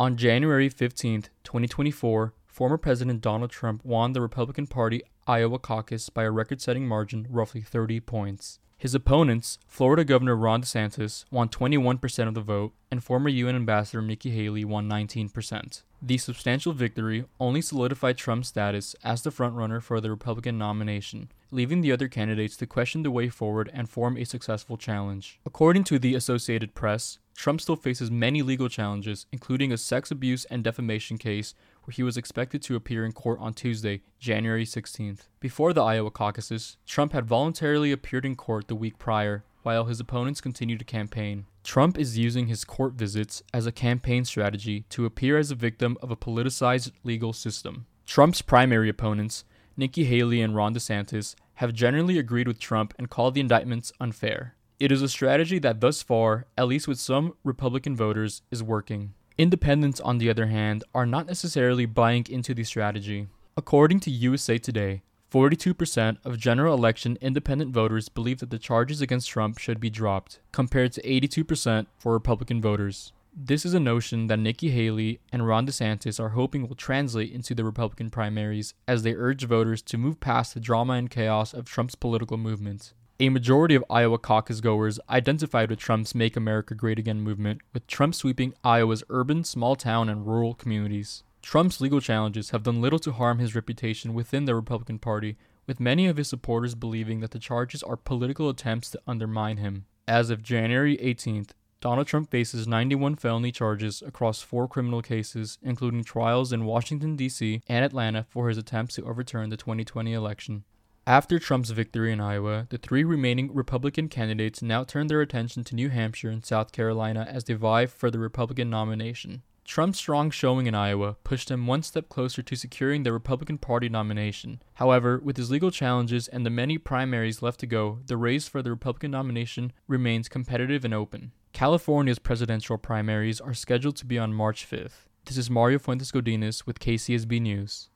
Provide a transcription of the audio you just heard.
On January 15, 2024, former President Donald Trump won the Republican Party Iowa caucus by a record setting margin, roughly 30 points. His opponents, Florida Governor Ron DeSantis, won 21% of the vote, and former UN Ambassador Nikki Haley won 19%. The substantial victory only solidified Trump's status as the frontrunner for the Republican nomination, leaving the other candidates to question the way forward and form a successful challenge. According to the Associated Press, Trump still faces many legal challenges, including a sex abuse and defamation case where he was expected to appear in court on Tuesday, January 16th. Before the Iowa caucuses, Trump had voluntarily appeared in court the week prior, while his opponents continued to campaign. Trump is using his court visits as a campaign strategy to appear as a victim of a politicized legal system. Trump's primary opponents, Nikki Haley and Ron DeSantis, have generally agreed with Trump and called the indictments unfair. It is a strategy that thus far, at least with some Republican voters, is working. Independents, on the other hand, are not necessarily buying into the strategy. According to USA Today, 42% of general election independent voters believe that the charges against Trump should be dropped, compared to 82% for Republican voters. This is a notion that Nikki Haley and Ron DeSantis are hoping will translate into the Republican primaries as they urge voters to move past the drama and chaos of Trump's political movement. A majority of Iowa caucus goers identified with Trump's Make America Great Again movement, with Trump sweeping Iowa's urban, small town, and rural communities. Trump's legal challenges have done little to harm his reputation within the Republican Party, with many of his supporters believing that the charges are political attempts to undermine him. As of January 18th, Donald Trump faces 91 felony charges across four criminal cases, including trials in Washington, D.C. and Atlanta for his attempts to overturn the 2020 election. After Trump's victory in Iowa, the three remaining Republican candidates now turn their attention to New Hampshire and South Carolina as they vie for the Republican nomination. Trump's strong showing in Iowa pushed him one step closer to securing the Republican Party nomination. However, with his legal challenges and the many primaries left to go, the race for the Republican nomination remains competitive and open. California's presidential primaries are scheduled to be on March 5th. This is Mario Fuentes Godinez with KCSB News.